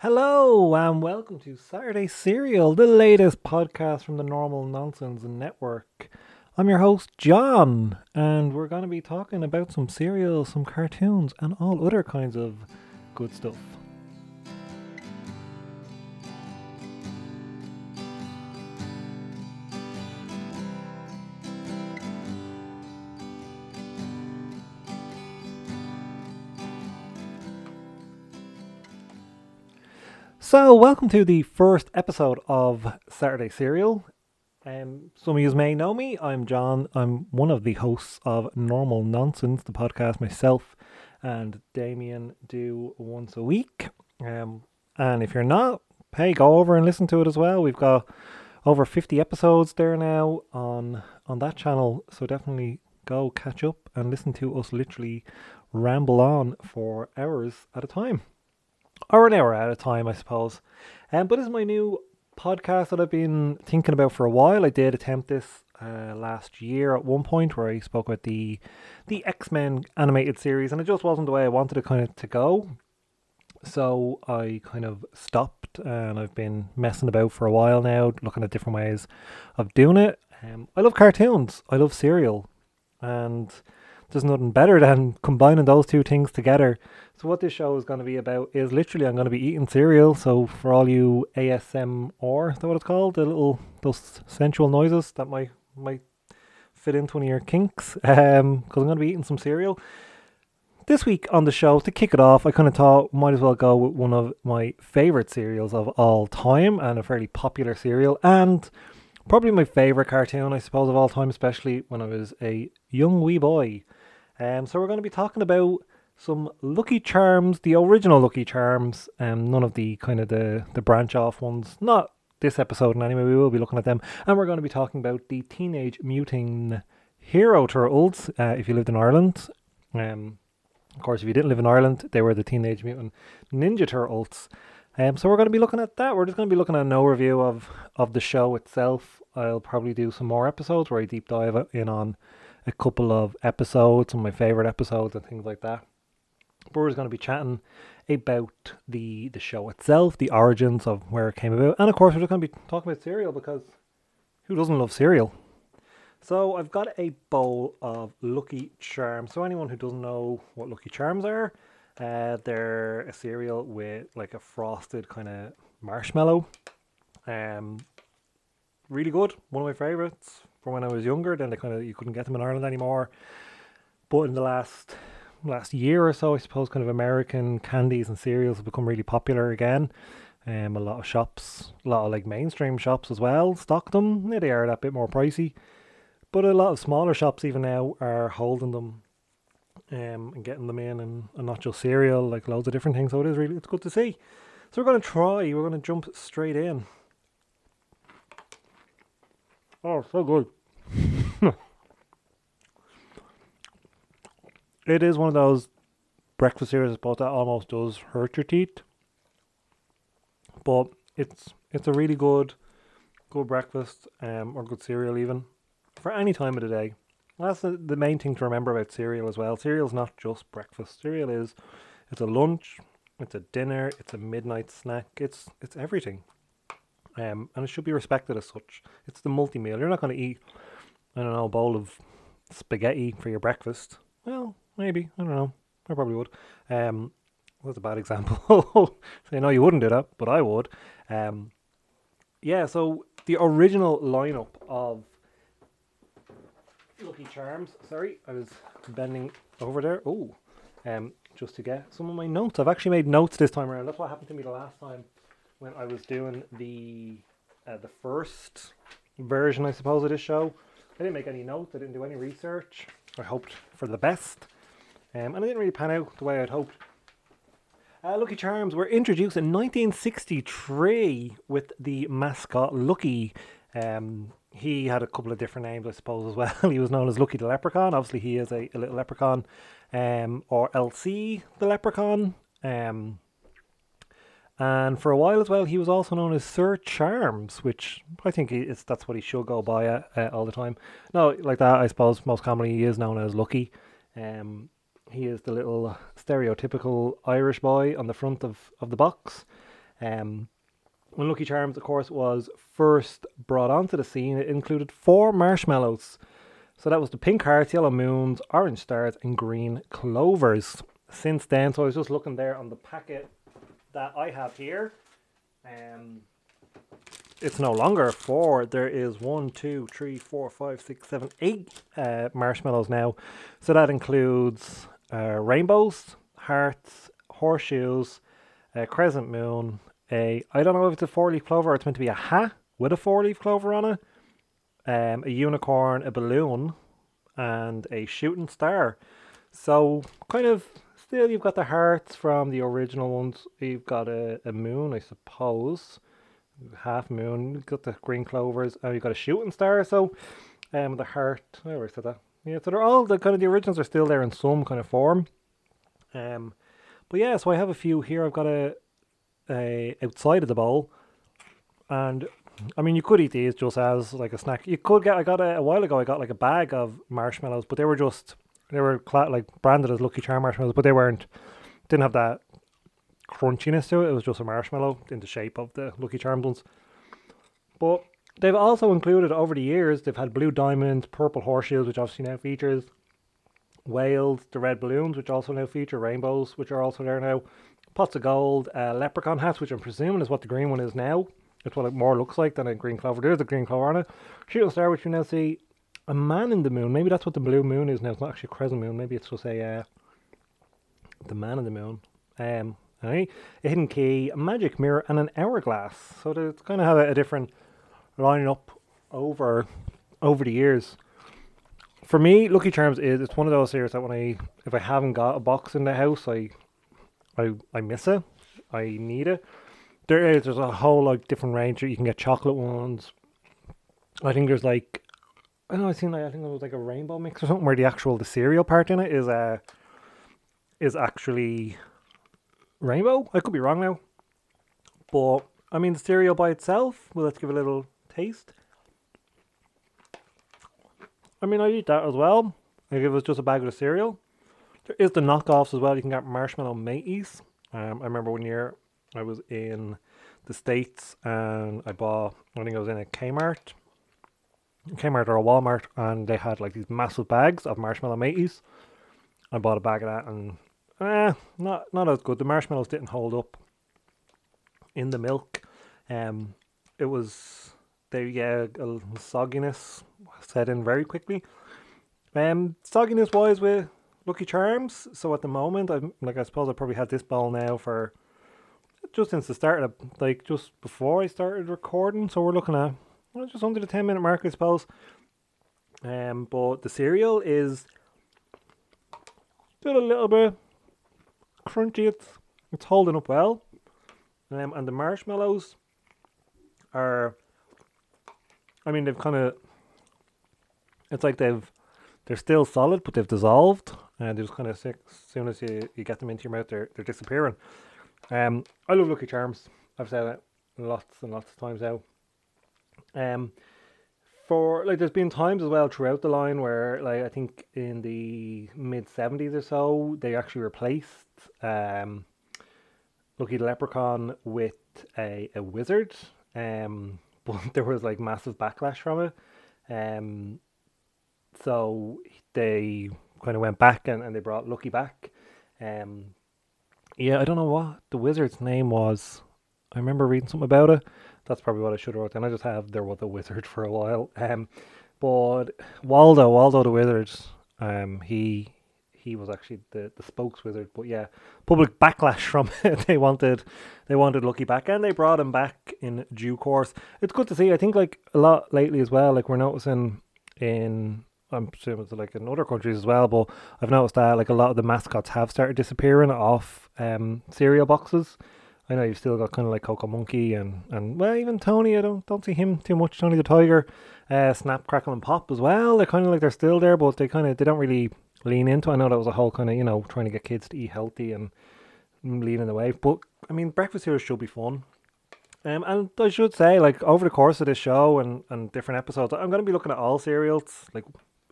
Hello and welcome to Saturday Serial, the latest podcast from the Normal Nonsense Network. I'm your host, John, and we're going to be talking about some serials, some cartoons, and all other kinds of good stuff. So, welcome to the first episode of Saturday Serial. Um, some of you may know me. I'm John. I'm one of the hosts of Normal Nonsense, the podcast myself and Damien do once a week. Um, and if you're not, hey, go over and listen to it as well. We've got over 50 episodes there now on on that channel, so definitely go catch up and listen to us literally ramble on for hours at a time or an hour at a time, I suppose. Um, but it's my new podcast that I've been thinking about for a while. I did attempt this uh, last year at one point where I spoke about the the X Men animated series, and it just wasn't the way I wanted it kind of to go. So I kind of stopped, and I've been messing about for a while now, looking at different ways of doing it. Um, I love cartoons. I love cereal, and there's nothing better than combining those two things together. So what this show is going to be about is literally I'm going to be eating cereal. So for all you ASMR, is that what it's called? The little those sensual noises that might might fit into one of your kinks. Um, because I'm going to be eating some cereal. This week on the show, to kick it off, I kind of thought might as well go with one of my favorite cereals of all time and a fairly popular cereal and probably my favorite cartoon, I suppose, of all time, especially when I was a young wee boy. Um, so we're going to be talking about some Lucky Charms, the original Lucky Charms, um, none of the kind of the the branch off ones. Not this episode, and anyway, we will be looking at them, and we're going to be talking about the Teenage Mutant Hero Turtles. Uh, if you lived in Ireland, um, of course, if you didn't live in Ireland, they were the Teenage Mutant Ninja Turtles. Um, so we're going to be looking at that. We're just going to be looking at an overview of of the show itself. I'll probably do some more episodes where I deep dive in on a couple of episodes, some of my favorite episodes, and things like that. We're going to be chatting about the the show itself, the origins of where it came about, and of course we're just going to be talking about cereal because who doesn't love cereal? So I've got a bowl of Lucky Charms. So anyone who doesn't know what Lucky Charms are, uh, they're a cereal with like a frosted kind of marshmallow. Um, really good. One of my favorites from when I was younger. Then they kind of you couldn't get them in Ireland anymore. But in the last last year or so, I suppose, kind of American candies and cereals have become really popular again. Um, a lot of shops, a lot of like mainstream shops as well, stock them. Yeah, they are that bit more pricey, but a lot of smaller shops even now are holding them, um, and getting them in, and, and not just cereal, like loads of different things. So it is really it's good to see. So we're going to try. We're going to jump straight in. Oh, so good. it is one of those breakfast cereals, but that almost does hurt your teeth. But it's it's a really good good breakfast, um, or good cereal even for any time of the day. That's the, the main thing to remember about cereal as well. Cereal's not just breakfast. Cereal is it's a lunch, it's a dinner, it's a midnight snack. It's it's everything. Um, and it should be respected as such. It's the multi meal. You're not going to eat, I don't know, a bowl of spaghetti for your breakfast. Well, maybe. I don't know. I probably would. Um, that's a bad example. so know you wouldn't do that, but I would. Um, yeah, so the original lineup of Lucky Charms. Sorry, I was bending over there. Oh, um, just to get some of my notes. I've actually made notes this time around. That's what happened to me the last time when I was doing the uh, the first version, I suppose, of this show. I didn't make any notes. I didn't do any research. I hoped for the best, um, and it didn't really pan out the way I'd hoped. Uh, Lucky Charms were introduced in 1963 with the mascot Lucky. Um, he had a couple of different names, I suppose, as well. he was known as Lucky the Leprechaun. Obviously, he is a, a little leprechaun, um, or LC the Leprechaun. Um, and for a while as well, he was also known as Sir Charms, which I think is that's what he should go by uh, uh, all the time. No, like that, I suppose most commonly he is known as Lucky. Um, he is the little stereotypical Irish boy on the front of, of the box. Um, when Lucky Charms, of course, was first brought onto the scene, it included four marshmallows. So that was the pink hearts, yellow moons, orange stars, and green clovers. Since then, so I was just looking there on the packet that I have here. Um, it's no longer four. There is one, two, three, four, five, six, seven, eight uh, marshmallows now. So that includes uh, rainbows, hearts, horseshoes, a crescent moon, a I don't know if it's a four leaf clover it's meant to be a hat with a four leaf clover on it, um, a unicorn, a balloon, and a shooting star. So kind of still you've got the hearts from the original ones. You've got a, a moon, I suppose half moon. You've got the green clovers, and you've got a shooting star. So, um, the heart. I already said that. Yeah, so they're all the kind of the originals are still there in some kind of form. Um, but yeah, so I have a few here. I've got a, a outside of the bowl, and I mean you could eat these just as like a snack. You could get. I got a, a while ago. I got like a bag of marshmallows, but they were just they were cla- like branded as Lucky Charm marshmallows, but they weren't. Didn't have that crunchiness to it. It was just a marshmallow in the shape of the Lucky Charms ones. But they've also included over the years, they've had blue diamonds, purple horseshoes, which obviously now features, whales, the red balloons, which also now feature, rainbows, which are also there now, pots of gold, uh, leprechaun hats, which I'm presuming is what the green one is now. It's what it more looks like than a green clover. There's a green clover on it. Shooting star, which you now see a man in the moon. Maybe that's what the blue moon is now. It's not actually a crescent moon. Maybe it's just a uh, the man in the moon. Um? A hidden key, a magic mirror, and an hourglass. So it's kind of have a, a different line up over over the years. For me, Lucky Charms is it's one of those series that when I if I haven't got a box in the house, I I I miss it. I need it. There is there's a whole like different range. You can get chocolate ones. I think there's like I know. I seen like I think it was like a rainbow mix or something where the actual the cereal part in it is uh is actually rainbow. I could be wrong now. But, I mean, the cereal by itself, well, let's give it a little taste. I mean, I'd eat that as well. Like if it was just a bag of cereal. There is the knockoffs as well. You can get marshmallow mateys. Um, I remember one year I was in the States and I bought, I think I was in a Kmart. Kmart or a Walmart and they had like these massive bags of marshmallow mateys. I bought a bag of that and Eh, not not as good. The marshmallows didn't hold up in the milk. Um, it was there. Yeah, a little sogginess set in very quickly. Um, sogginess wise with Lucky Charms. So at the moment, I'm like I suppose I probably had this bowl now for just since the start of like just before I started recording. So we're looking at well, just under the ten minute mark, I suppose. Um, but the cereal is still a little bit crunchy. It's it's holding up well. Um, and the marshmallows are, I mean, they've kind of. It's like they've, they're still solid, but they've dissolved, and they just kind of as soon as you, you get them into your mouth, they're they're disappearing. Um, I love Lucky Charms. I've said it lots and lots of times now. Um, for like there's been times as well throughout the line where like I think in the mid 70s or so they actually replaced um Lucky the Leprechaun with a, a wizard. Um but there was like massive backlash from it. Um so they kind of went back and, and they brought Lucky back. Um yeah I don't know what the wizard's name was. I remember reading something about it that's probably what I should have wrote. I just have there was a wizard for a while. Um, but Waldo, Waldo the wizard, um, he he was actually the the spokes wizard. But yeah, public backlash from it. they wanted they wanted Lucky back, and they brought him back in due course. It's good to see. I think like a lot lately as well. Like we're noticing in I'm assuming it's like in other countries as well, but I've noticed that like a lot of the mascots have started disappearing off um cereal boxes. I know you've still got kind of like Coco Monkey and, and well, even Tony. I don't don't see him too much. Tony the Tiger, uh, Snap, Crackle, and Pop as well. They're kind of like they're still there, but they kind of they don't really lean into. I know that was a whole kind of you know trying to get kids to eat healthy and leaning the way. But I mean, breakfast cereal should be fun. Um, and I should say, like over the course of this show and, and different episodes, I'm going to be looking at all cereals. Like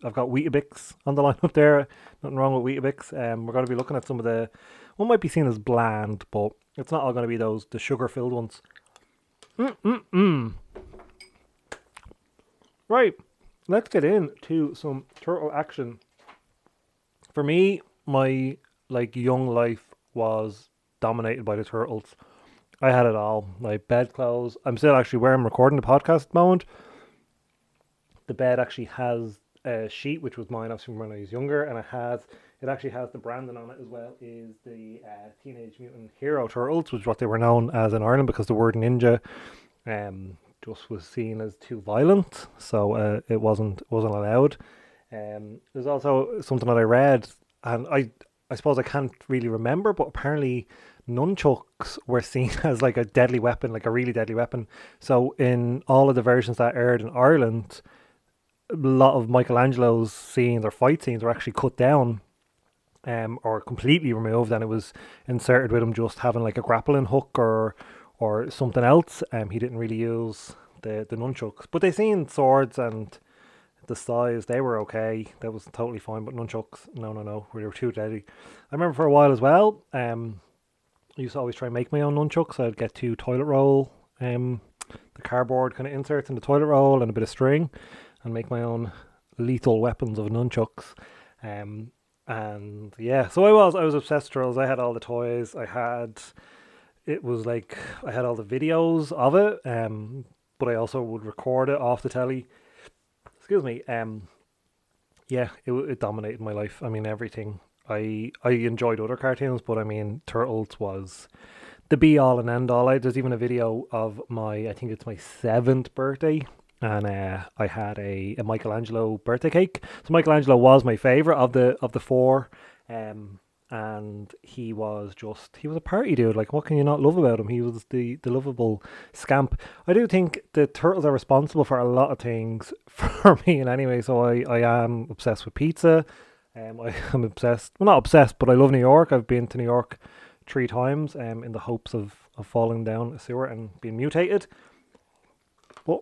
I've got Weetabix on the line up there. Nothing wrong with Weetabix. Um, we're going to be looking at some of the one might be seen as bland, but it's not all going to be those the sugar filled ones. Mm mm mm. Right, let's get into some turtle action. For me, my like young life was dominated by the turtles. I had it all. My bedclothes. I'm still actually where I'm recording the podcast at the moment. The bed actually has a sheet, which was mine obviously when I was younger, and it has it actually has the branding on it as well. Is the uh, Teenage Mutant Hero Turtles, which is what they were known as in Ireland because the word ninja um, just was seen as too violent, so uh, it wasn't wasn't allowed. Um, there's also something that I read, and I I suppose I can't really remember, but apparently nunchucks were seen as like a deadly weapon, like a really deadly weapon. So in all of the versions that aired in Ireland, a lot of Michelangelo's scenes or fight scenes were actually cut down um, or completely removed, and it was inserted with him just having like a grappling hook or or something else. Um, he didn't really use the the nunchucks, but they seen swords and the size they were okay. That was totally fine, but nunchucks, no, no, no, they were too deadly. I remember for a while as well. Um, I used to always try and make my own nunchucks. I'd get two toilet roll, um, the cardboard kind of inserts in the toilet roll and a bit of string, and make my own lethal weapons of nunchucks. Um, and yeah, so I was I was obsessed with turtles. I had all the toys. I had it was like I had all the videos of it. Um, but I also would record it off the telly. Excuse me. Um, yeah, it it dominated my life. I mean everything. I I enjoyed other cartoons, but I mean Turtles was the be all and end all. I, there's even a video of my I think it's my seventh birthday and uh, I had a, a Michelangelo birthday cake. So Michelangelo was my favorite of the of the four, um, and he was just he was a party dude. Like, what can you not love about him? He was the the lovable scamp. I do think the turtles are responsible for a lot of things for me in any way. So I I am obsessed with pizza. Um, I am obsessed. Well, not obsessed, but I love New York. I've been to New York three times. Um, in the hopes of of falling down a sewer and being mutated. But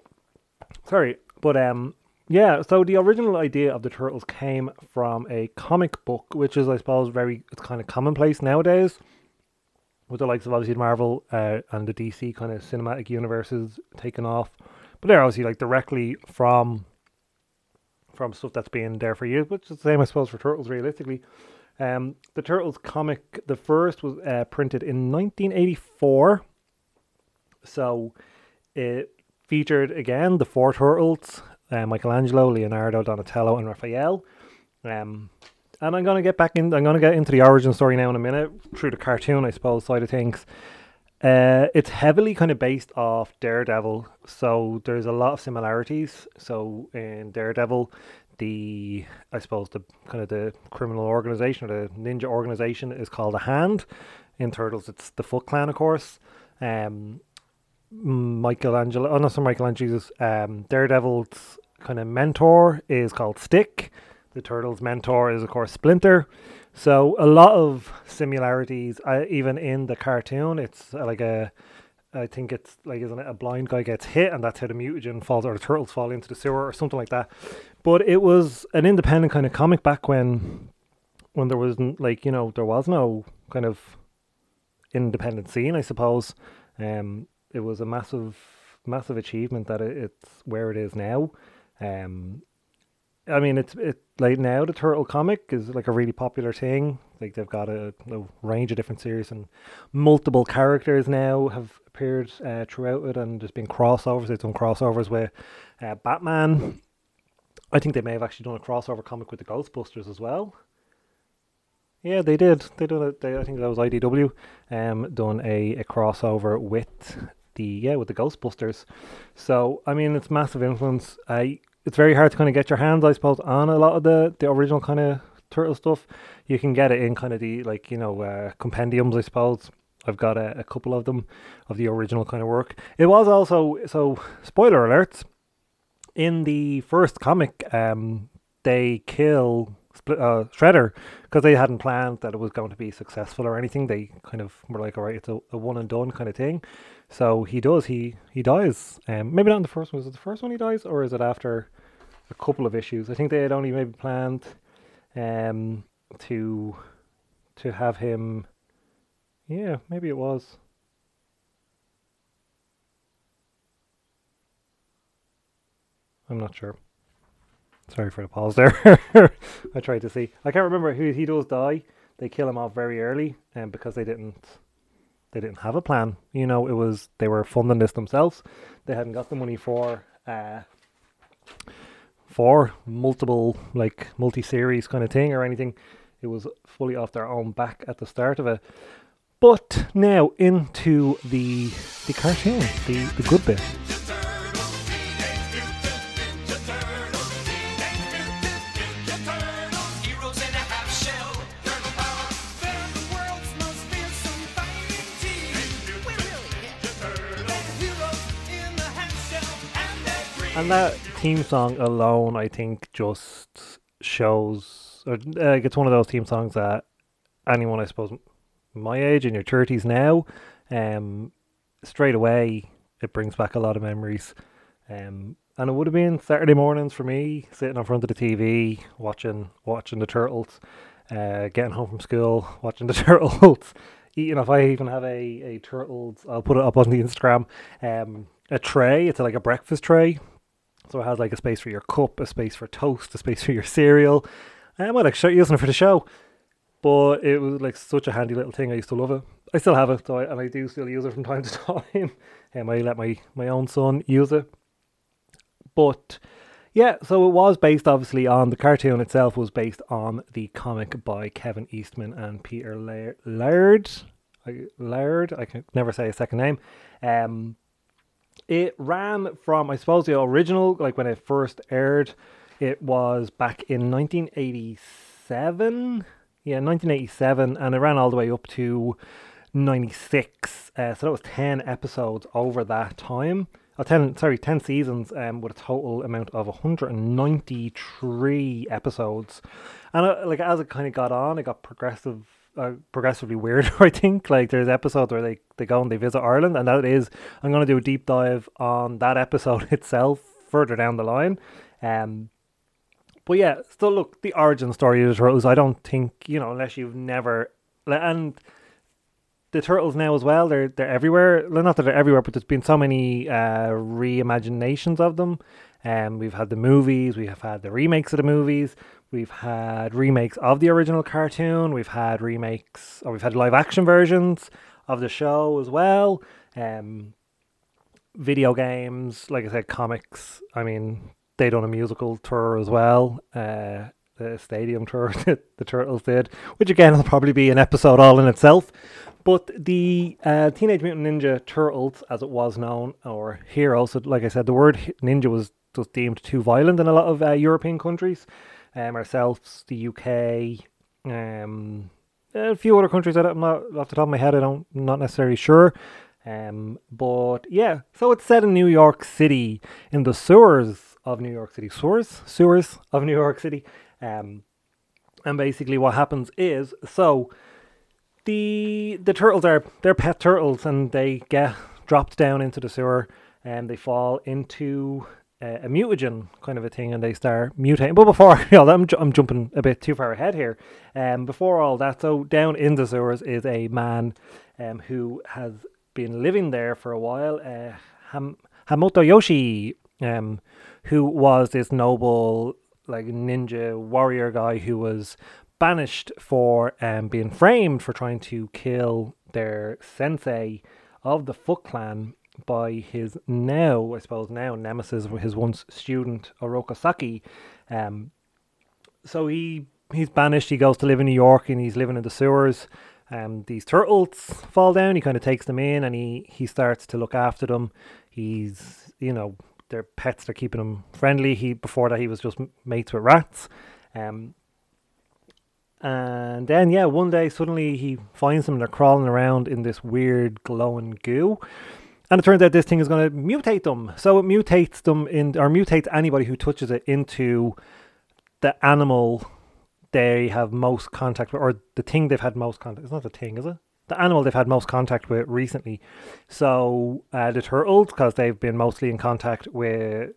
sorry, but um, yeah. So the original idea of the turtles came from a comic book, which is, I suppose, very it's kind of commonplace nowadays, with the likes of obviously Marvel uh, and the DC kind of cinematic universes taken off. But they're obviously like directly from from stuff that's been there for years, which is the same, I suppose, for turtles. Realistically, um, the Turtles comic, the first was uh, printed in 1984. So it featured again the four turtles uh, Michelangelo, Leonardo, Donatello, and Raphael. Um, and I'm going to get back in, I'm going to get into the origin story now in a minute through the cartoon, I suppose, side of things. Uh, it's heavily kind of based off Daredevil, so there's a lot of similarities. So in Daredevil, the I suppose the kind of the criminal organization or the ninja organization is called a Hand. In Turtles, it's the Foot Clan, of course. Um, Michelangelo, oh no, sorry, Michelangelo's um, Daredevil's kind of mentor is called Stick. The Turtles' mentor is, of course, Splinter. So a lot of similarities, uh, even in the cartoon. It's uh, like a, I think it's like isn't it a blind guy gets hit, and that's how the mutagen falls, or the turtles fall into the sewer, or something like that. But it was an independent kind of comic back when, when there wasn't like you know there was no kind of independent scene, I suppose. Um, it was a massive, massive achievement that it, it's where it is now. Um, I mean, it's it like now the turtle comic is like a really popular thing. Like they've got a, a range of different series and multiple characters now have appeared uh, throughout it, and there's been crossovers. They've done crossovers with uh, Batman. I think they may have actually done a crossover comic with the Ghostbusters as well. Yeah, they did. They done it. They, I think that was IDW. Um, done a, a crossover with the yeah with the Ghostbusters. So I mean, it's massive influence. I it's very hard to kind of get your hands, I suppose, on a lot of the the original kind of turtle stuff. You can get it in kind of the like you know uh, compendiums, I suppose. I've got a, a couple of them of the original kind of work. It was also so spoiler alerts in the first comic. Um, they kill Split, uh, Shredder because they hadn't planned that it was going to be successful or anything. They kind of were like, all right, it's a, a one and done kind of thing. So he does. He he dies. Um, maybe not in the first one. Is it the first one he dies, or is it after a couple of issues? I think they had only maybe planned um to to have him Yeah, maybe it was. I'm not sure. Sorry for the pause there. I tried to see. I can't remember who he does die. They kill him off very early, and um, because they didn't, they didn't have a plan. You know, it was they were funding this themselves. They hadn't got the money for, uh, for multiple like multi-series kind of thing or anything. It was fully off their own back at the start of it. But now into the the cartoon, the the good bit. And that theme song alone, I think, just shows, or uh, it's one of those theme songs that anyone, I suppose, my age in your thirties now, um, straight away it brings back a lot of memories. Um, and it would have been Saturday mornings for me, sitting in front of the TV, watching watching the turtles, uh, getting home from school, watching the turtles, eating. If I even have a a turtles, I'll put it up on the Instagram. Um, a tray. It's like a breakfast tray so it has like a space for your cup, a space for toast, a space for your cereal. I might like using it for the show, but it was like such a handy little thing. I used to love it. I still have it, I, and I do still use it from time to time. and I let my my own son use it. But yeah, so it was based obviously on the cartoon itself was based on the comic by Kevin Eastman and Peter Laird. Laird, I can never say a second name. Um, it ran from, I suppose, the original, like when it first aired, it was back in 1987. Yeah, 1987, and it ran all the way up to 96. Uh, so that was 10 episodes over that time. Oh, 10, sorry, 10 seasons um, with a total amount of 193 episodes. And uh, like as it kind of got on, it got progressive uh, progressively weirder. I think like there's episodes where they they go and they visit Ireland, and that is I'm going to do a deep dive on that episode itself further down the line. Um, but yeah, still look the origin story of the turtles. I don't think you know unless you've never and the turtles now as well. They're they're everywhere. Not that they're everywhere, but there's been so many uh, reimaginations of them. Um, we've had the movies, we have had the remakes of the movies, we've had remakes of the original cartoon, we've had remakes, or we've had live action versions of the show as well. Um, video games, like I said, comics. I mean, they done a musical tour as well. Uh, the stadium tour that the Turtles did, which again will probably be an episode all in itself. But the uh, Teenage Mutant Ninja Turtles, as it was known, or Heroes, so like I said, the word ninja was was deemed too violent in a lot of uh, European countries. Um, ourselves, the UK, um, a few other countries that I'm not off the top of my head. I don't not necessarily sure. Um, but yeah, so it's set in New York City, in the sewers of New York City, sewers, sewers of New York City. Um, and basically, what happens is so the the turtles are they're pet turtles, and they get dropped down into the sewer, and they fall into uh, a mutagen kind of a thing and they start mutating. But before, you know, I'm, I'm jumping a bit too far ahead here. Um, before all that, so down in the sewers is a man um, who has been living there for a while, uh, Ham- Hamato Yoshi, um, who was this noble, like ninja warrior guy who was banished for um, being framed for trying to kill their sensei of the Foot Clan by his now, I suppose, now nemesis, his once student Oroku Saki. Um, so he he's banished. He goes to live in New York, and he's living in the sewers. Um, these turtles fall down. He kind of takes them in, and he he starts to look after them. He's you know they're pets. They're keeping him friendly. He before that he was just mates with rats. Um, and then yeah, one day suddenly he finds them. They're crawling around in this weird glowing goo. And it turns out this thing is going to mutate them. So it mutates them in, or mutates anybody who touches it into the animal they have most contact with, or the thing they've had most contact. It's not the thing, is it? The animal they've had most contact with recently. So uh, the turtles, because they've been mostly in contact with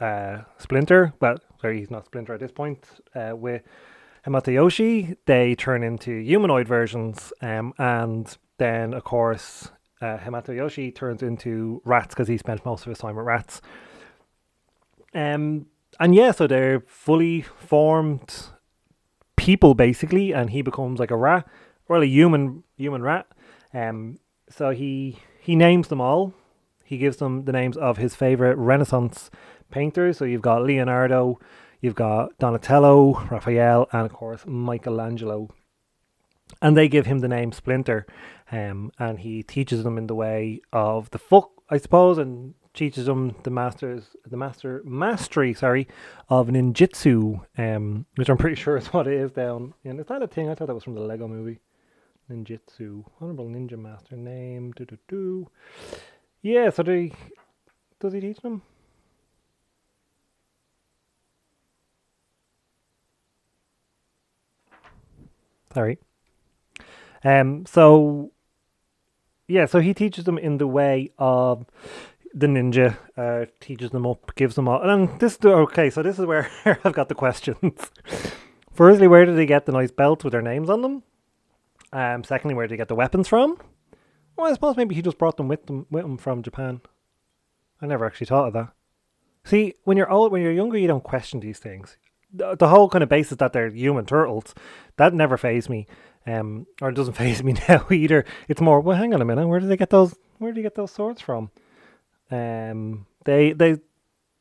uh, Splinter. Well, sorry, he's not Splinter at this point. Uh, with Hamato Yoshi, they turn into humanoid versions, um, and then of course uh, Hamato Yoshi turns into rats because he spent most of his time with rats. Um, and yeah, so they're fully formed people basically, and he becomes like a rat, well, a human human rat. Um, so he he names them all. He gives them the names of his favorite Renaissance painters. So you've got Leonardo, you've got Donatello, Raphael, and of course Michelangelo. And they give him the name Splinter, um, and he teaches them in the way of the fuck, I suppose, and teaches them the masters, the master mastery, sorry, of ninjutsu, um, which I'm pretty sure is what it is down. And is that a thing? I thought that was from the Lego Movie. Ninjutsu, honorable ninja master name. Do do do. Yeah, so they does he teach them? Sorry. Um. So. Yeah. So he teaches them in the way of the ninja. Uh, teaches them up, gives them all, and this. Okay. So this is where I've got the questions. Firstly, where did they get the nice belts with their names on them? Um. Secondly, where did they get the weapons from? Well, I suppose maybe he just brought them with them with him from Japan. I never actually thought of that. See, when you're old, when you're younger, you don't question these things. The, the whole kind of basis that they're human turtles, that never fazed me, um, or it doesn't faze me now either. It's more, well, hang on a minute, where did they get those? Where did they get those swords from? Um, they they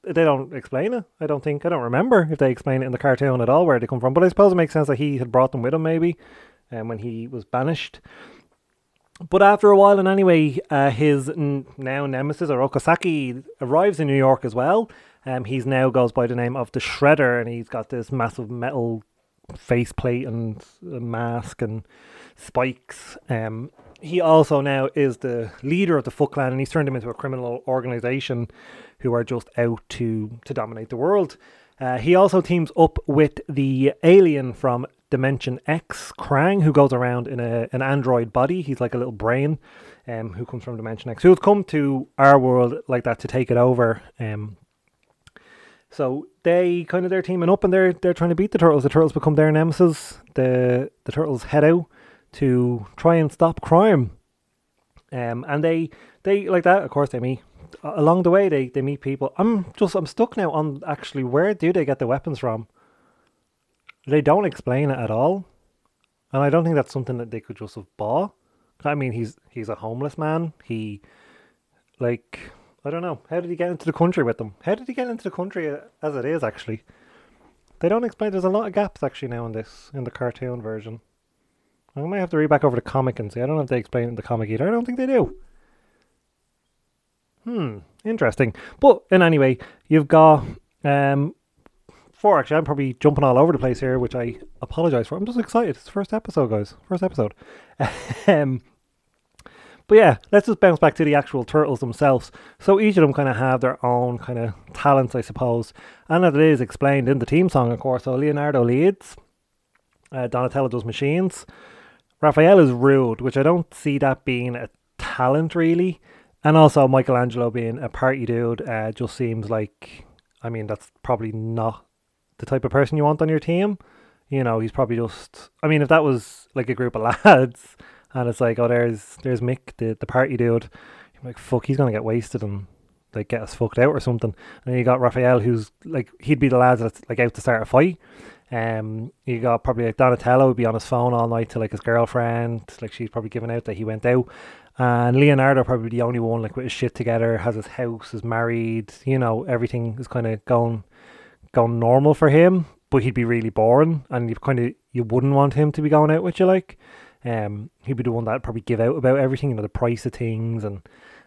they don't explain it. I don't think I don't remember if they explain it in the cartoon at all where they come from. But I suppose it makes sense that he had brought them with him maybe, and um, when he was banished. But after a while, and anyway, uh, his n- now nemesis Oroku Saki arrives in New York as well. Um, he's now goes by the name of the Shredder, and he's got this massive metal faceplate and mask and spikes. Um, he also now is the leader of the Foot Clan, and he's turned him into a criminal organization who are just out to to dominate the world. Uh, he also teams up with the alien from Dimension X, Krang, who goes around in a an android body. He's like a little brain, um, who comes from Dimension X, who's come to our world like that to take it over. Um, so they kind of they're teaming up and they're they're trying to beat the turtles. The turtles become their nemesis. The the turtles head out to try and stop crime. Um, and they they like that. Of course, they meet along the way. They they meet people. I'm just I'm stuck now on actually where do they get the weapons from? They don't explain it at all, and I don't think that's something that they could just have bought. I mean, he's he's a homeless man. He, like, I don't know. How did he get into the country with them? How did he get into the country as it is? Actually, they don't explain. There's a lot of gaps actually now in this in the cartoon version. I might have to read back over the comic and see. I don't know if they explain it in the comic either. I don't think they do. Hmm, interesting. But in any way, you've got um four actually. I'm probably jumping all over the place here, which I apologize for. I'm just excited. It's the first episode, guys. First episode. um, but yeah, let's just bounce back to the actual turtles themselves. So each of them kind of have their own kind of talents, I suppose, and as it is explained in the team song, of course. So Leonardo leads, uh, Donatello does machines, Raphael is rude, which I don't see that being a talent really, and also Michelangelo being a party dude uh, just seems like, I mean, that's probably not the type of person you want on your team. You know, he's probably just. I mean, if that was like a group of lads, and it's like, oh, there's there's Mick, the the party dude. You're like, fuck, he's gonna get wasted and like get us fucked out or something. And then you got Raphael, who's like he'd be the lad that's like out to start a fight. Um, you got probably like Donatello would be on his phone all night to like his girlfriend, like she's probably giving out that he went out. And Leonardo probably the only one like with his shit together, has his house, is married, you know, everything is kind of going going normal for him, but he'd be really boring, and you kind of you wouldn't want him to be going out with you like. Um, he'd be the one that probably give out about everything, you know, the price of things and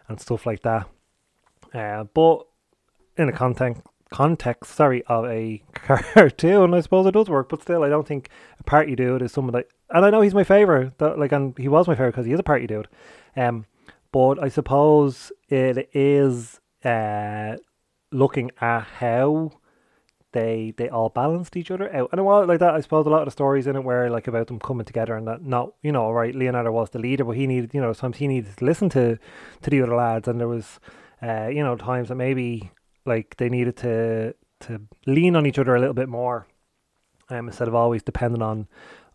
and stuff like that. Uh, but in the content context, sorry, of a cartoon, I suppose it does work. But still, I don't think a party dude is someone that, and I know he's my favorite. That like, and he was my favorite because he is a party dude. Um, but I suppose it is uh looking at how they they all balanced each other out. And a while like that, I suppose a lot of the stories in it were like about them coming together and that not you know right. Leonardo was the leader, but he needed you know sometimes he needed to listen to to the other lads, and there was uh, you know times that maybe like they needed to to lean on each other a little bit more, um, instead of always depending on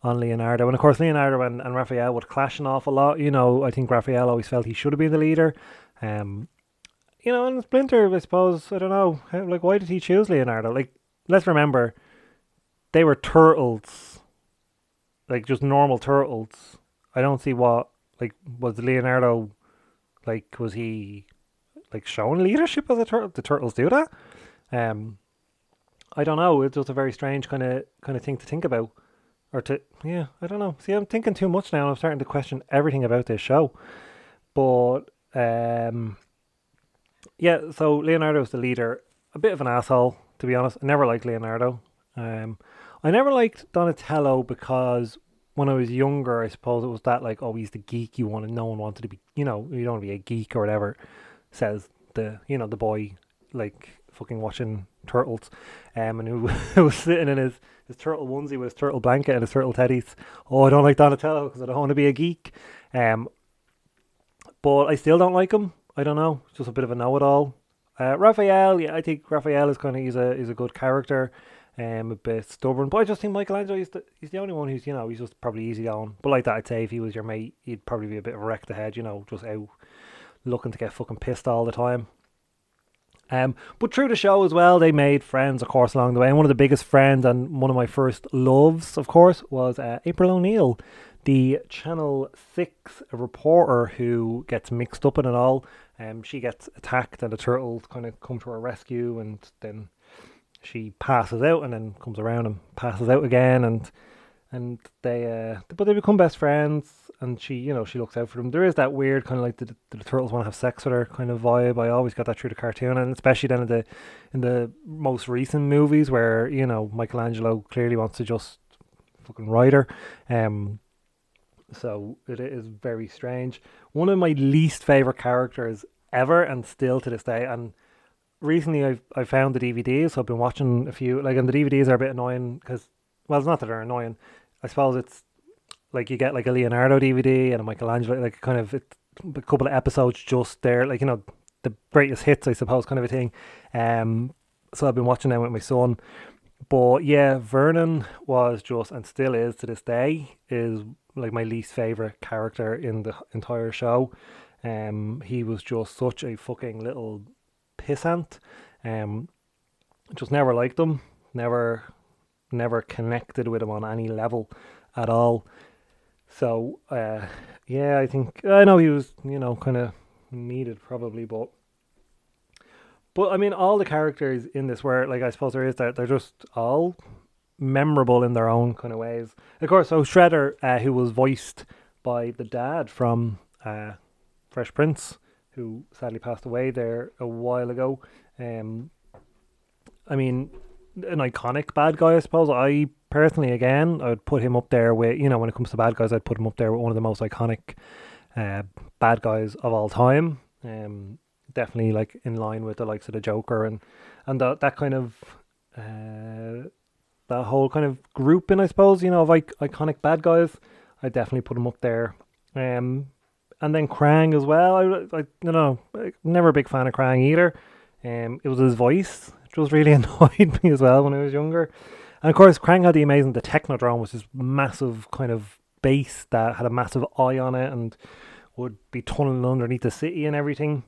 on Leonardo. And of course, Leonardo and, and Raphael would clash an awful lot. You know, I think Raphael always felt he should have been the leader. Um, you know, and Splinter, I suppose, I don't know, like, why did he choose Leonardo? Like, let's remember, they were turtles, like, just normal turtles. I don't see what, like, was Leonardo, like, was he, like, showing leadership as a turtle? The turtles do that? Um, I don't know. It's just a very strange kind of kind of thing to think about or to yeah, I don't know. See, I'm thinking too much now. I'm starting to question everything about this show. But um, yeah. So Leonardo's the leader. A bit of an asshole, to be honest. I never liked Leonardo. Um, I never liked Donatello because when I was younger, I suppose it was that like, oh, he's the geek you wanted. No one wanted to be, you know, you don't want to be a geek or whatever. Says the, you know, the boy like fucking watching turtles, um, and who was sitting in his his turtle onesie with his turtle blanket and his turtle teddies. Oh, I don't like Donatello because I don't want to be a geek. Um, but I still don't like him. I don't know. Just a bit of a know-it-all. Uh, Raphael, yeah, I think Raphael is kind of he's a he's a good character. Um, a bit stubborn, but I just think Michelangelo is the, he's the only one who's you know he's just probably easy on. But like that, I'd say if he was your mate, he'd probably be a bit of a wreck the head, you know, just out looking to get fucking pissed all the time. Um, but through the show as well, they made friends, of course, along the way. And one of the biggest friends and one of my first loves, of course, was uh, April O'Neil, the Channel 6 reporter who gets mixed up in it all. Um, she gets attacked, and the turtles kind of come to her rescue, and then she passes out and then comes around and passes out again. And and they uh, but they become best friends and she you know she looks out for them there is that weird kind of like the, the, the turtles want to have sex with her kind of vibe i always got that through the cartoon and especially then in the in the most recent movies where you know michelangelo clearly wants to just fucking ride her um so it is very strange one of my least favorite characters ever and still to this day and recently i've i found the dvds so i've been watching a few like and the dvds are a bit annoying because well it's not that they're annoying I suppose it's like you get like a Leonardo DVD and a Michelangelo, like kind of it, a couple of episodes just there, like you know the greatest hits, I suppose, kind of a thing. Um, so I've been watching them with my son. But yeah, Vernon was just and still is to this day is like my least favorite character in the entire show. Um, he was just such a fucking little pissant. Um, just never liked him. Never never connected with him on any level at all. So uh, yeah, I think I know he was you know kind of needed probably, but but I mean all the characters in this were like I suppose there is that they're just all memorable in their own kind of ways. Of course, so Shredder, uh, who was voiced by the dad from uh, Fresh Prince, who sadly passed away there a while ago. Um, I mean, an iconic bad guy, I suppose. I personally, again, I would put him up there with, you know, when it comes to bad guys, I'd put him up there with one of the most iconic uh, bad guys of all time. Um, definitely like in line with the likes of the Joker and and that that kind of uh, that whole kind of grouping, I suppose, you know, of iconic bad guys. I definitely put him up there. Um, and then Krang as well. I, I you know, never a big fan of Krang either. Um, it was his voice which was really annoyed me as well when I was younger. And of course, Krang had the amazing the Technodrome, which is massive kind of base that had a massive eye on it and would be tunneling underneath the city and everything.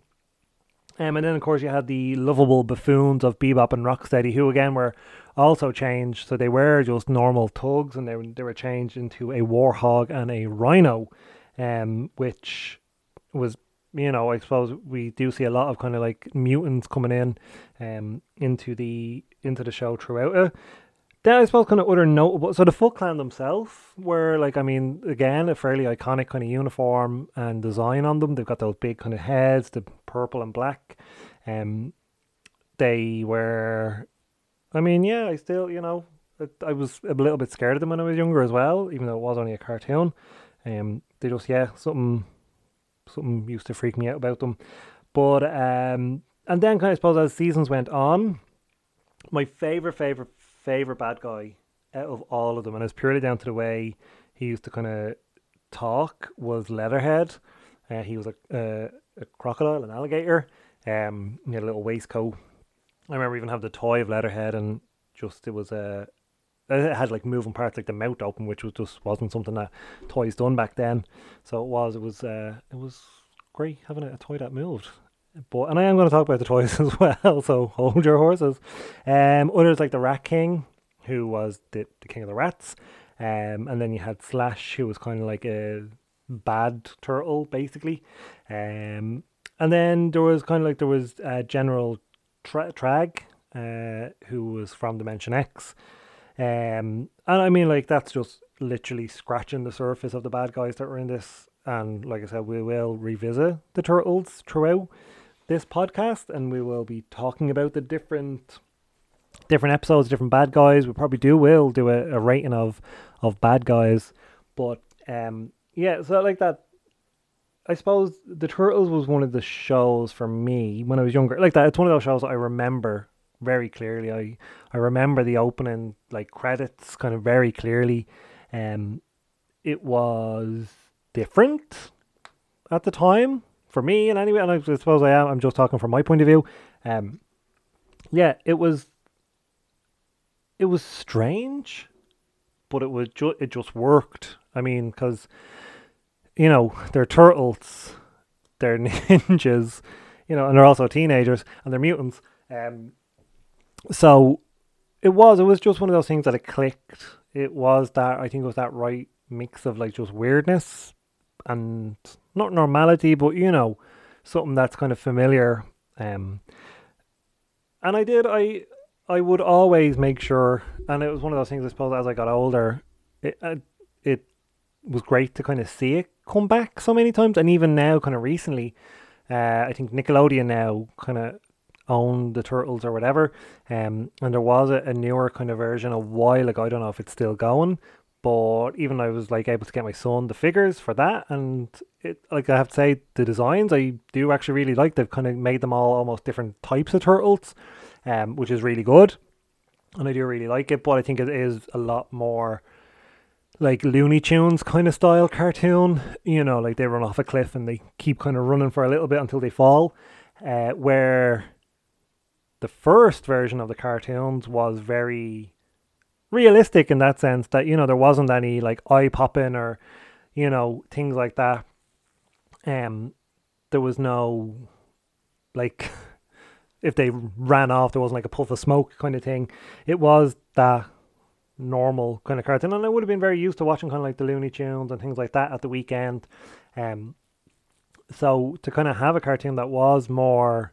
Um, and then, of course, you had the lovable buffoons of Bebop and Rocksteady, who again were also changed. So they were just normal tugs, and they they were changed into a warhog and a rhino, um, which was you know, I suppose we do see a lot of kind of like mutants coming in um into the into the show throughout it. Then I suppose kind of other notable so the Foot Clan themselves were like I mean again a fairly iconic kind of uniform and design on them. They've got those big kind of heads, the purple and black. Um they were I mean, yeah, I still, you know, I was a little bit scared of them when I was younger as well, even though it was only a cartoon. Um, they just, yeah, something something used to freak me out about them. But um, and then kind of suppose as seasons went on, my favorite, favorite, favorite bad guy out of all of them, and it's purely down to the way he used to kind of talk, was Leatherhead. Uh, he was a, uh, a crocodile, an alligator. Um, he had a little waistcoat. I remember even having the toy of Leatherhead, and just it was a it had like moving parts like the mouth open, which was just wasn't something that toys done back then. So it was it was uh, it was great having a, a toy that moved. But and I am going to talk about the toys as well, so hold your horses. Um, others like the Rat King, who was the, the king of the rats, um, and then you had Slash, who was kind of like a bad turtle, basically. Um, and then there was kind of like there was uh, General Tra- Traag, uh, who was from Dimension X. Um, and I mean, like that's just literally scratching the surface of the bad guys that were in this. And like I said, we will revisit the turtles throughout this podcast, and we will be talking about the different different episodes, different bad guys. We probably do will do a, a rating of of bad guys, but um, yeah. So like that, I suppose the Turtles was one of the shows for me when I was younger. Like that, it's one of those shows that I remember very clearly. I I remember the opening like credits kind of very clearly. Um, it was different at the time for me, and anyway, and I suppose I am. I'm just talking from my point of view. Um, yeah, it was. It was strange, but it was ju- it just worked. I mean, because you know they're turtles, they're ninjas, you know, and they're also teenagers and they're mutants. Um, so it was it was just one of those things that it clicked. It was that I think it was that right mix of like just weirdness and not normality, but you know, something that's kind of familiar. Um, and I did I I would always make sure, and it was one of those things I suppose as I got older, it uh, it was great to kind of see it come back so many times, and even now, kind of recently, uh, I think Nickelodeon now kind of own the turtles or whatever. Um, and there was a, a, newer kind of version a while ago. I don't know if it's still going, but even I was like able to get my son the figures for that, and it like I have to say the designs I do actually really like. They've kind of made them all almost different types of turtles, um, which is really good, and I do really like it. But I think it is a lot more like Looney Tunes kind of style cartoon. You know, like they run off a cliff and they keep kind of running for a little bit until they fall. Uh, where the first version of the cartoons was very realistic in that sense that you know there wasn't any like eye popping or you know things like that um there was no like if they ran off there wasn't like a puff of smoke kind of thing it was that normal kind of cartoon and I would have been very used to watching kind of like the Looney Tunes and things like that at the weekend um so to kind of have a cartoon that was more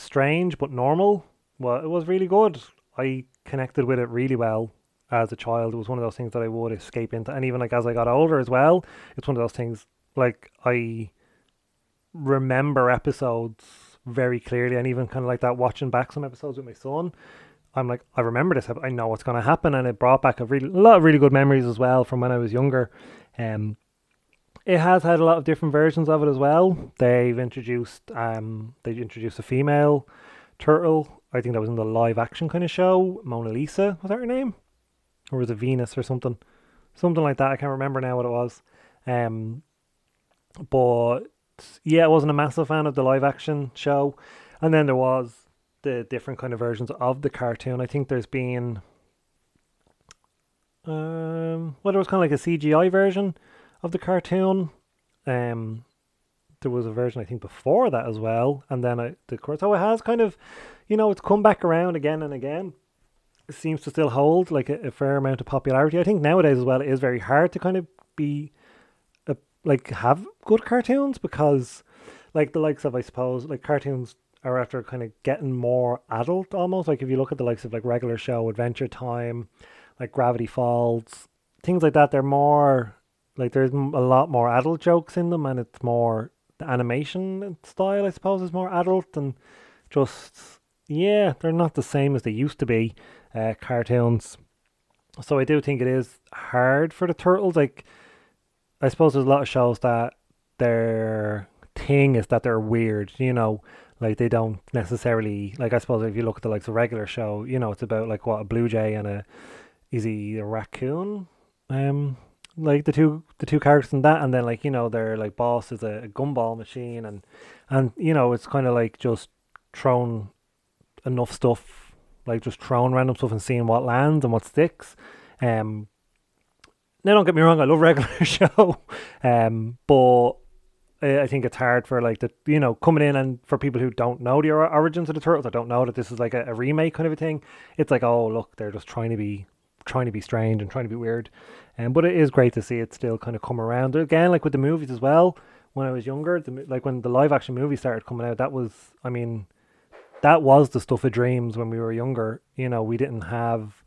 strange but normal. Well, it was really good. I connected with it really well as a child. It was one of those things that I would escape into, and even like as I got older as well, it's one of those things like I remember episodes very clearly, and even kind of like that watching back some episodes with my son. I'm like, I remember this. I know what's going to happen, and it brought back a really a lot of really good memories as well from when I was younger. Um, it has had a lot of different versions of it as well. They've introduced um they introduced a female turtle. I think that was in the live action kind of show. Mona Lisa was that her name, or was it Venus or something, something like that. I can't remember now what it was. Um, but yeah, I wasn't a massive fan of the live action show, and then there was the different kind of versions of the cartoon. I think there's been um well there was kind of like a CGI version of the cartoon. Um, there was a version I think before that as well, and then I, the course. So it has kind of, you know, it's come back around again and again. It seems to still hold like a, a fair amount of popularity. I think nowadays as well, it is very hard to kind of be, a, like have good cartoons because, like the likes of I suppose like cartoons are after kind of getting more adult almost. Like if you look at the likes of like regular show, Adventure Time, like Gravity Falls, things like that, they're more like there's a lot more adult jokes in them, and it's more the animation style, I suppose, is more adult and just yeah, they're not the same as they used to be. Uh, cartoons. So I do think it is hard for the turtles. Like I suppose there's a lot of shows that their thing is that they're weird. You know, like they don't necessarily like. I suppose if you look at the likes of regular show, you know, it's about like what a blue jay and a is he a raccoon? Um, like the two the two characters in that and then like you know their like boss is a, a gumball machine and and you know it's kind of like just thrown enough stuff like just throwing random stuff and seeing what lands and what sticks. Um, now don't get me wrong, I love regular show, um, but I think it's hard for like the you know coming in and for people who don't know the origins of the turtles or don't know that this is like a, a, remake kind of a thing. It's like oh look, they're just trying to be trying to be strange and trying to be weird, and um, but it is great to see it still kind of come around again. Like with the movies as well. When I was younger, the, like when the live action movie started coming out, that was I mean, that was the stuff of dreams when we were younger. You know, we didn't have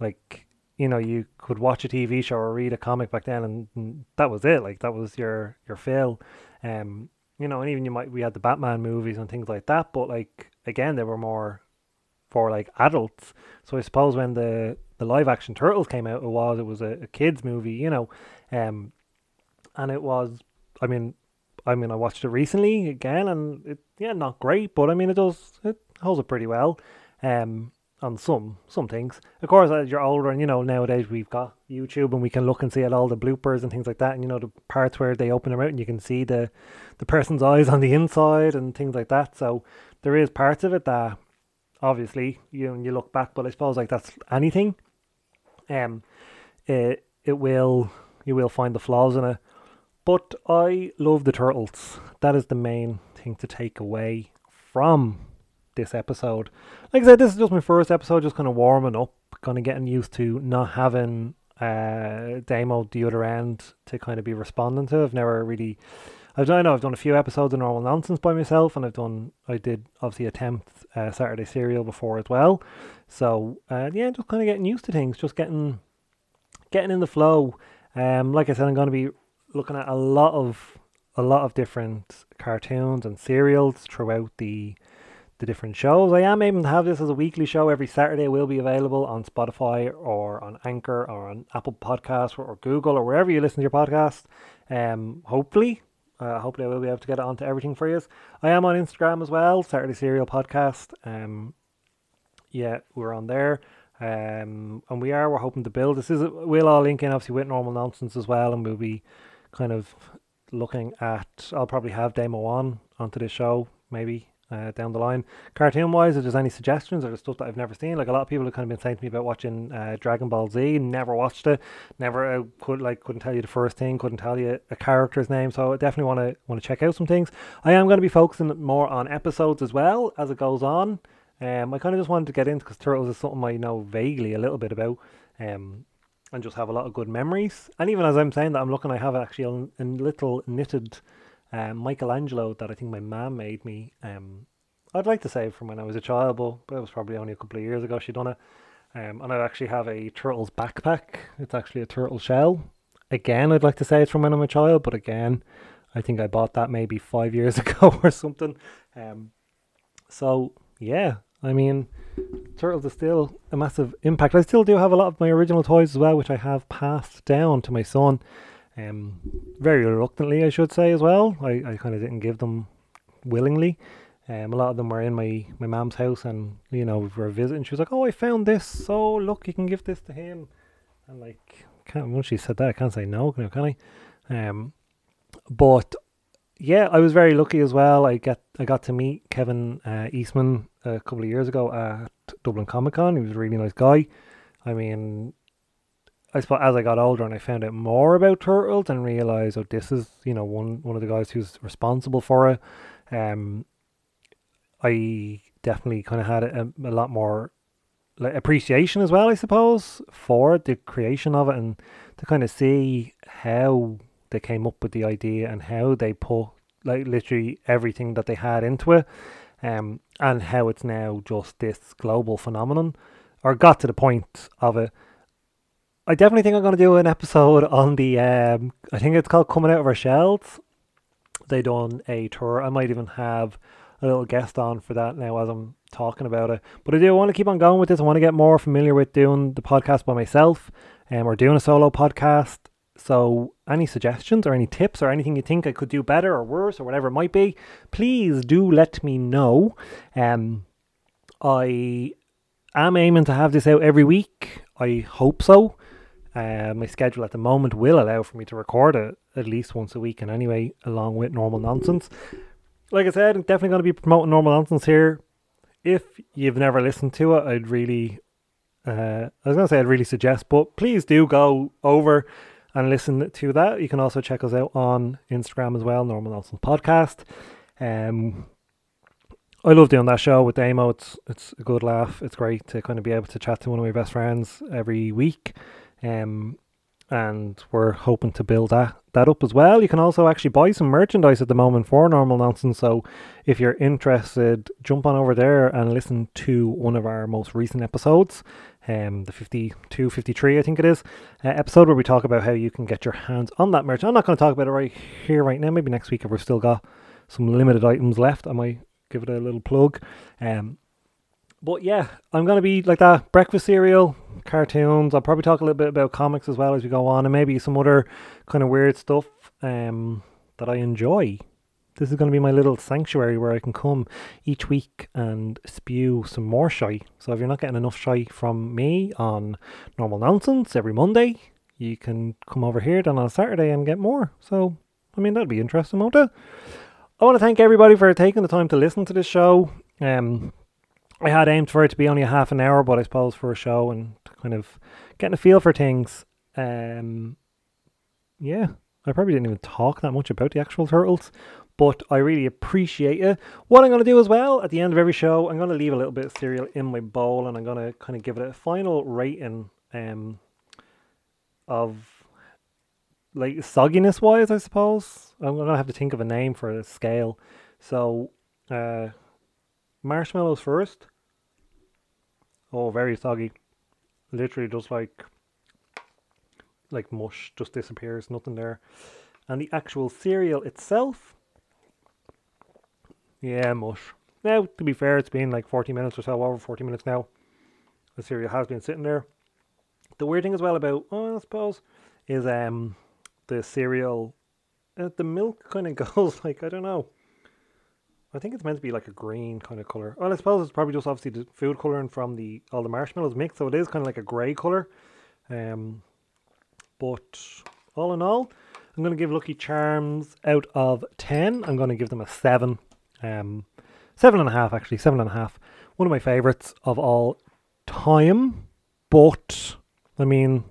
like you know you could watch a TV show or read a comic back then, and, and that was it. Like that was your your fill. Um, you know, and even you might we had the Batman movies and things like that, but like again, they were more for like adults. So I suppose when the the live action Turtles came out, it was it was a, a kids movie, you know, um, and it was. I mean, I mean, I watched it recently again, and it yeah, not great, but I mean, it does it holds up pretty well. Um, on some some things. Of course, as you're older, and you know nowadays we've got YouTube, and we can look and see at all the bloopers and things like that, and you know the parts where they open them out, and you can see the the person's eyes on the inside and things like that. So there is parts of it that obviously you you look back, but I suppose like that's anything. Um, it it will you will find the flaws in it, but I love the turtles. That is the main thing to take away from this episode. Like I said, this is just my first episode, just kind of warming up, kind of getting used to not having uh, Damo the other end to kind of be responding to. I've never really, I've done, I know I've done a few episodes of Normal Nonsense by myself, and I've done, I did obviously attempt uh, Saturday Serial before as well. So uh, yeah, just kind of getting used to things, just getting, getting in the flow. Um, like I said, I'm going to be looking at a lot of, a lot of different cartoons and serials throughout the the different shows. I am aiming to have this as a weekly show every Saturday. Will be available on Spotify or on Anchor or on Apple Podcasts or, Google or wherever you listen to your podcast. Um, hopefully, uh, hopefully I will be able to get it onto everything for you. I am on Instagram as well, Saturday Serial Podcast. Um, yeah, we're on there. Um, and we are, we're hoping to build. This is, we'll all link in obviously with normal nonsense as well. And we'll be kind of looking at, I'll probably have Damo on onto this show, maybe uh, down the line. Cartoon wise, if there's any suggestions or the stuff that I've never seen, like a lot of people have kind of been saying to me about watching uh, Dragon Ball Z, never watched it, never uh, could like couldn't tell you the first thing, couldn't tell you a character's name. So I definitely want to want to check out some things. I am going to be focusing more on episodes as well as it goes on. Um, I kind of just wanted to get into because Turtles is something I know vaguely a little bit about. Um, and just have a lot of good memories. And even as I'm saying that, I'm looking, I have actually a, a little knitted um, Michelangelo that I think my mum made me. Um, I'd like to say from when I was a child, but it was probably only a couple of years ago she done it. Um, and I actually have a turtle's backpack. It's actually a turtle shell. Again, I'd like to say it's from when I'm a child, but again, I think I bought that maybe five years ago or something. Um, so yeah, I mean, turtles are still a massive impact. I still do have a lot of my original toys as well, which I have passed down to my son. Um, very reluctantly, I should say as well. I, I kind of didn't give them willingly. Um, a lot of them were in my my mom's house, and you know we were visiting. She was like, "Oh, I found this. So look, you can give this to him." And like, can't once she said that, I can't say no, can I? Um, but yeah, I was very lucky as well. I get I got to meet Kevin uh, Eastman a couple of years ago at Dublin Comic Con. He was a really nice guy. I mean, I suppose as I got older and I found out more about turtles and realized, oh, this is you know one one of the guys who's responsible for it. Um, I definitely kind of had a, a lot more like appreciation as well, I suppose, for the creation of it and to kind of see how they came up with the idea and how they put like literally everything that they had into it, um, and how it's now just this global phenomenon, or got to the point of it I definitely think I'm going to do an episode on the. Um, I think it's called "Coming Out of Our Shells." They done a tour. I might even have a little guest on for that now as I'm talking about it. But I do want to keep on going with this. I want to get more familiar with doing the podcast by myself, um, or doing a solo podcast. So, any suggestions or any tips or anything you think I could do better or worse or whatever it might be, please do let me know. Um, I am aiming to have this out every week. I hope so. Uh, my schedule at the moment will allow for me to record it at least once a week, and anyway, along with normal nonsense. Like I said, I'm definitely going to be promoting normal nonsense here if you've never listened to it, I'd really, uh, I was going to say I'd really suggest, but please do go over and listen to that. You can also check us out on Instagram as well, Normal Nonsense Podcast. Um, I love doing that show with Damo. It's it's a good laugh. It's great to kind of be able to chat to one of my best friends every week. Um, and we're hoping to build that that up as well. You can also actually buy some merchandise at the moment for Normal Nonsense. So if you're interested, jump on over there and listen to one of our most recent episodes, um, the 52, 53, I think it is, uh, episode where we talk about how you can get your hands on that merch. I'm not going to talk about it right here, right now. Maybe next week if we've still got some limited items left, I might give it a little plug. Um, but yeah, I'm to be like that breakfast cereal, cartoons. I'll probably talk a little bit about comics as well as we go on, and maybe some other kind of weird stuff um, that I enjoy. This is to be my little sanctuary where I can come each week and spew some more shy. So if you're not getting enough shy from me on normal nonsense every Monday, you can come over here then on Saturday and get more. So I mean that'd be interesting, won't it? I want to thank everybody for taking the time to listen to this show. Um, I had aimed for it to be only a half an hour, but I suppose for a show and kind of getting a feel for things. Um, yeah, I probably didn't even talk that much about the actual turtles, but I really appreciate it. What I'm going to do as well at the end of every show, I'm going to leave a little bit of cereal in my bowl and I'm going to kind of give it a final rating um, of like sogginess wise, I suppose. I'm going to have to think of a name for a scale. So, uh, marshmallows first. Oh, very soggy. Literally just like like mush just disappears, nothing there. And the actual cereal itself, yeah, mush. Now, to be fair, it's been like 40 minutes or so, over 40 minutes now. The cereal has been sitting there. The weird thing as well about, oh, I suppose, is um the cereal, uh, the milk kind of goes like I don't know. I think it's meant to be like a green kind of color. Well, I suppose it's probably just obviously the food coloring from the all the marshmallows mixed, so it is kind of like a grey color. Um, but all in all, I'm going to give Lucky Charms out of ten. I'm going to give them a seven, um, seven and a half actually, seven and a half. One of my favorites of all time, but I mean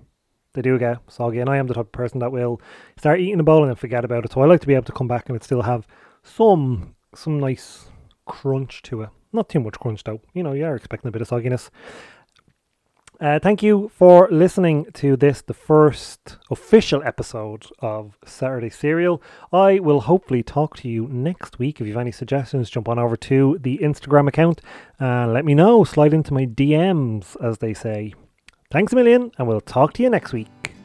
they do get soggy, and I am the type of person that will start eating a bowl and then forget about it. So I like to be able to come back and still have some some nice crunch to it. Not too much crunch though. You know, you are expecting a bit of sogginess. Uh, thank you for listening to this, the first official episode of Saturday Serial. I will hopefully talk to you next week. If you have any suggestions, jump on over to the Instagram account and let me know. Slide into my DMs, as they say. Thanks a million, and we'll talk to you next week.